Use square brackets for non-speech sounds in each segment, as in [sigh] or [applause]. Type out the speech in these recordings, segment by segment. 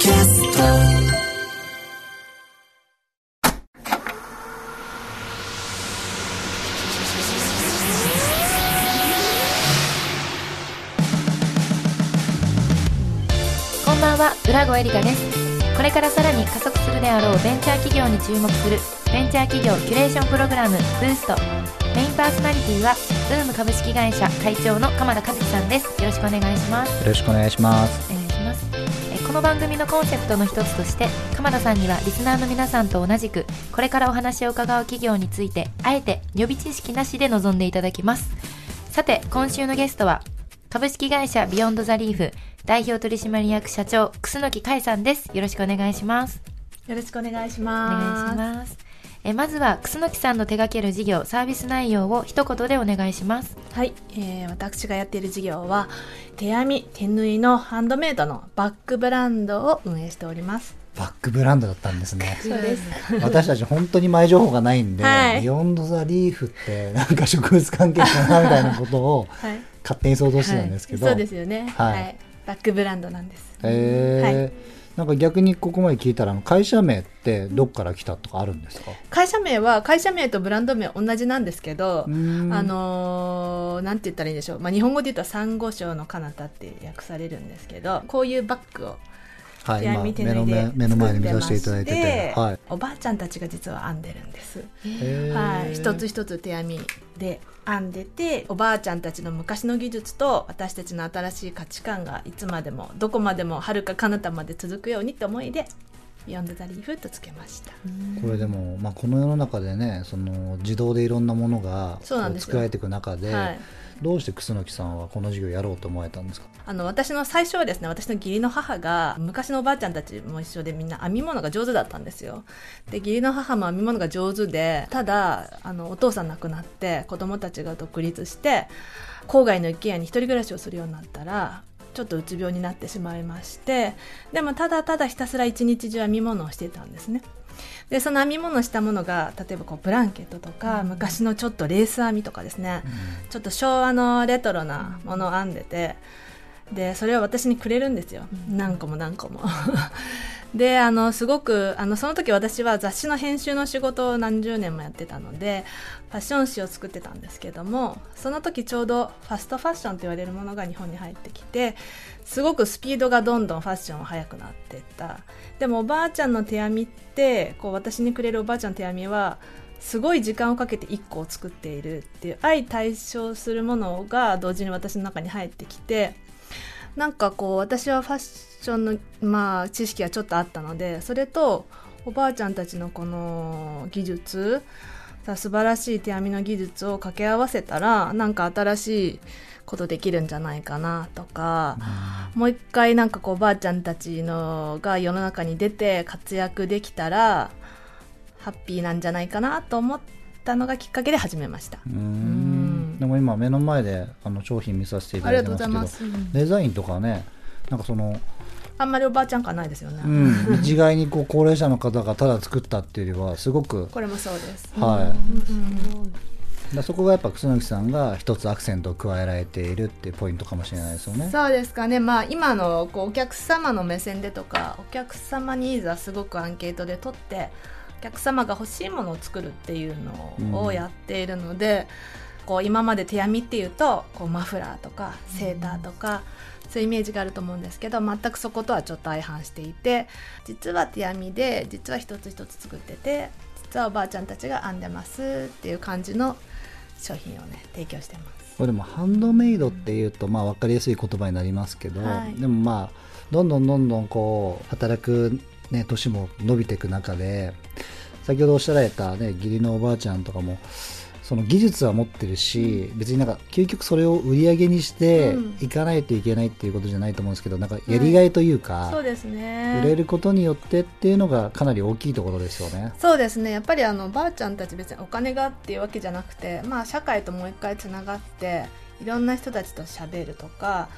こんばんは。浦郷エリカです。これからさらに加速するであろうベンチャー企業に注目するベンチャー企業キュレーションプログラムブーストメインパーソナリティは UUUM株式会社会長の鎌田和樹さんです。よろしくお願いします。よろしくお願いしますこの番組のコンセプトの一つとして鎌田さんにはリスナーの皆さんと同じくこれからお話を伺う企業についてあえて予備知識なしで臨んでいただきます。さて今週のゲストは株式会社ビヨンドザリーフ代表取締役社長楠木海さんです。よろしくお願いします。よろしくお願いしおます。願いしますえまずは楠木さんの手掛ける事業サービス内容を一言でお願いしますはい、えー私がやっている事業は手編み手縫いのハンドメイドのバッグブランドを運営しております。バックブランドだったんですねそうです。私たち本当に前情報がないんで、はいビヨンドザリーフって [laughs] なんか植物関係かなみたいなことをはい。勝手に想像してたんですけど、はいそうですよね。ははいい。バッグブランドなんです。えーなんか逆にここまで聞いたら会社名ってどっから来たとかあるんですか、会社名は会社名とブランド名同じなんですけど、あのーなんて言ったらいいんでしょう。まあ日本語で言うとサンゴ礁の彼方って訳されるんですけど、こういうバッグをはい、今目の目目の前に見させていただいてて、はい、おばあちゃんたちが実は編んでるんです。はい、一つ一つ手編みで編んでておばあちゃんたちの昔の技術と私たちの新しい価値観がいつまでもどこまでも遥か彼方まで続くようにって思いで「 Beyond the Reef」とつけました。これでも、まあ、この世の中でねその自動でいろんなものがそうなんですよ。作られていく中で、はいどうして楠さんはこの事業やろうと思われたんですか？あの私の最初はですね私の義理の母が昔のおばあちゃんたちも一緒でみんな編み物が上手だったんですよ。で義理の母も編み物が上手でただあのお父さん亡くなって子供たちが独立して郊外の一軒家に一人暮らしをするようになったらちょっとうつ病になってしまいましてでもただただひたすら一日中編み物をしていたんですね。でその編み物したものが例えばこうブランケットとか、昔のちょっとレース編みとかですね、ちょっと昭和のレトロなものを編んでてでそれを私にくれるんですよ、何個も何個もであのすごくあのその時私は雑誌の編集の仕事を何十年もやってたのでファッション誌を作ってたんですけどもその時ちょうどファストファッションと言われるものが日本に入ってきてすごくスピードがどんどんファッションは速くなっていった。でもおばあちゃんの手編みってこう私にくれるおばあちゃんの手編みはすごい時間をかけて1個を作っているっていう相対称するものが同時に私の中に入ってきてなんかこう私はファッションのまあ知識がちょっとあったのでそれとおばあちゃんたちのこの技術さ素晴らしい手編みの技術を掛け合わせたらなんか新しいことできるんじゃないかなとか、もう一回なんかこうおばあちゃんたちのが世の中に出て活躍できたらハッピーなんじゃないかなと思ったのがきっかけで始めました。うんでも今目の前であの商品見させていただいてますけどデザインとかねなんかその、あんまりおばあちゃん感ないですよね。うん、一概にこう高齢者の方がただ作ったっていうよりはすごく、これもそうです。はい、だそこがやっぱ楠木さんが一つアクセントを加えられているっていうポイントかもしれないですよね。そうですかね、まあ、今のこうお客様の目線でとかお客様ニーズはすごくアンケートで取ってお客様が欲しいものを作るっていうのをやっているので、こう今まで手編みっていうとこうマフラーとかセーターとか、そういうイメージがあると思うんですけど全くそことはちょっと相反していて実は手編みで実は一つ一つ作ってて実はおばあちゃんたちが編んでますっていう感じの商品をね提供してます。これでもハンドメイドっていうとまあ分かりやすい言葉になりますけど、はいでもまあどんどんどんどんこう働くね年も伸びていく中で先ほどおっしゃられたね義理のおばあちゃんとかもその技術は持ってるし、別になんか究極それを売り上げにしてうん。いかないといけないっていうことじゃないと思うんですけど、なんかやりがいというか、そうですね。売れることによってっていうのがかなり大きいところですよね。そうですね。やっぱりあのばあちゃんたち別にお金がっていうわけじゃなくて、まあ、社会ともう一回つながっていろんな人たちと喋るとか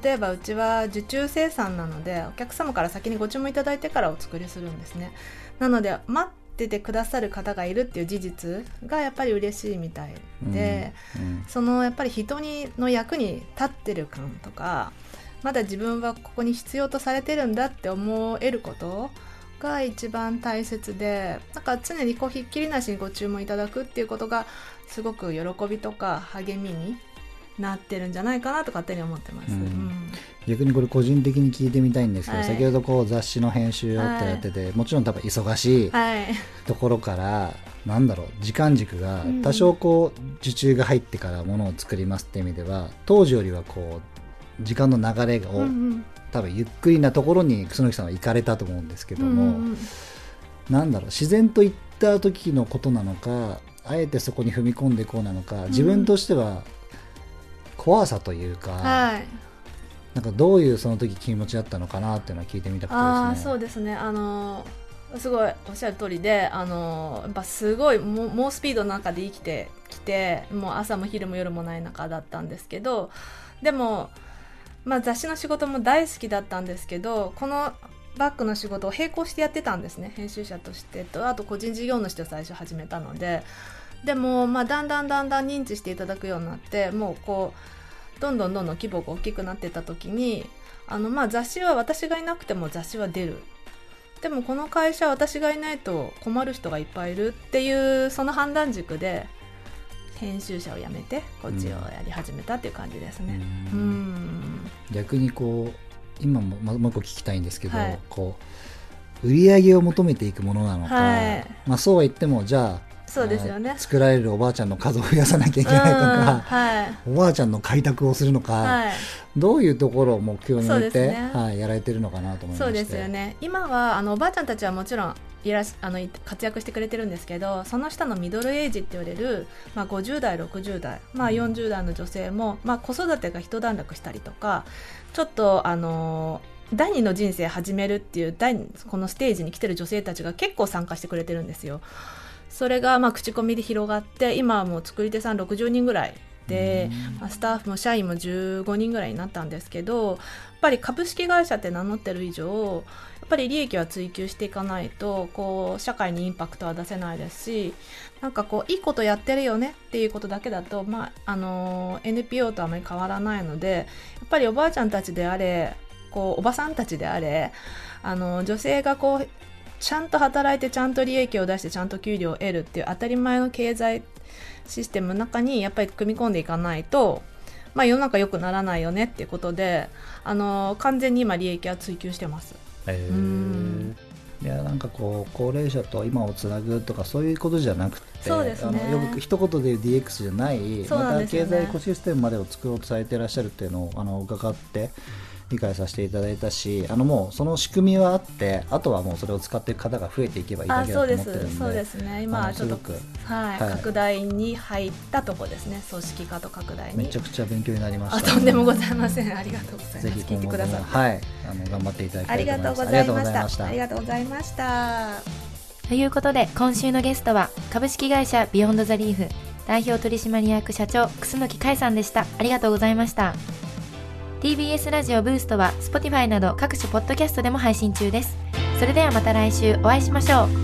例えばうちは受注生産なのでお客様から先にご注文いただいてからお作りするんですね。なので待っててくださる方がいるっていう事実がやっぱり嬉しいみたいで、うん。そのやっぱり人にの役に立ってる感とかまだ自分はここに必要とされてるんだって思えることが一番大切でなんか常にこうひっきりなしにご注文いただくっていうことがすごく喜びとか励みになってるんじゃないかなと勝手に思ってます、うん。うん逆にこれ個人的に聞いてみたいんですけど、はい。先ほどこう雑誌の編集をってやってて、もちろん多分忙しいはい。ところから、なんだろう時間軸がうん。多少こう受注が入ってからものを作りますって意味では当時よりはこう時間の流れを、うんうん。多分ゆっくりなところに楠木さんは行かれたと思うんですけども、うんうん。なんだろう自然と行った時のことなのかあえてそこに踏み込んでいこうなのか自分としては怖さというか、はいなんかどういうその時気持ちだったのかなっていうのは聞いてみたくてですね。あそうですね。あのすごいおっしゃる通りであのやっぱすごい猛スピードの中で生きてきてもう朝も昼も夜もない中だったんですけどでも、まあ、雑誌の仕事も大好きだったんですけどこのバッグの仕事を並行してやってたんですね。編集者としてとあと個人事業主と最初始めたので。でも、まあ、だんだんだんだん認知していただくようになってもうこうどんどんどんどん規模が大きくなってた時にあの、まあ、雑誌は私がいなくても雑誌は出る。でもこの会社は私がいないと困る人がいっぱいいるっていうその判断軸で編集者を辞めてこっちをやり始めたっていう感じですね。ううんん。逆にこう今もまもう一個聞きたいんですけど、はい。こう売り上げを求めていくものなのか、はい。まあ、そうは言ってもじゃあそうですよね。あ。作られるおばあちゃんの数を増やさなきゃいけないとうんか、はい。おばあちゃんの開拓をするのか、はい。どういうところを目標に置いて、ね。はい、やられてるのかなと思いまそうですよね。今はあのおばあちゃんたちはもちろんいらしあのい活躍してくれてるんですけどその下のミドルエイジって言われる、まあ、50代60代、まあ、40代の女性も、まあ、子育てが一段落したりとかちょっとあの第二の人生始めるっていう第二このステージに来てる女性たちが結構参加してくれてるんですよ。それがまあ口コミで広がって今はもう作り手さん60人ぐらいで、まあスタッフも社員も15人ぐらいになったんですけどやっぱり株式会社って名乗ってる以上やっぱり利益は追求していかないとこう社会にインパクトは出せないですしなんかこういいことやってるよねっていうことだけだと、まああの NPO とあまり変わらないのでやっぱりおばあちゃんたちであれこうおばさんたちであれあの女性がこうちゃんと働いてちゃんと利益を出してちゃんと給料を得るっていう当たり前の経済システムの中にやっぱり組み込んでいかないと、まあ、世の中良くならないよねっていうことであの完全に今利益は追求してます。へー。うん。いやなんかこう高齢者と今をつなぐとかそういうことじゃなくてそうですね。あのよく一言で言う DX じゃないそうなまた経済エコシステムまでを作ろうとされていらっしゃるっていうのをあの伺って理解させていただいたしあのもうその仕組みはあってあとはもうそれを使っていく方が増えていけばいいだあけだとそうです思ってるんでそうですね今ちょっとはいはい。拡大に入ったとこですね。組織化と拡大に。めちゃくちゃ勉強になりました。あとんでもございません。ありがとうございぜます聞いてくださって。はい。あの頑張っていただきたありいと思います。がとうございまありがとうございました。ありがとうございました。ということで今週のゲストは株式会社ビヨンドザリーフ代表取締役社長楠木海さんでした。ありがとうございました TBS ラジオブーストは Spotify など各種ポッドキャストでも配信中です。それではまた来週お会いしましょう。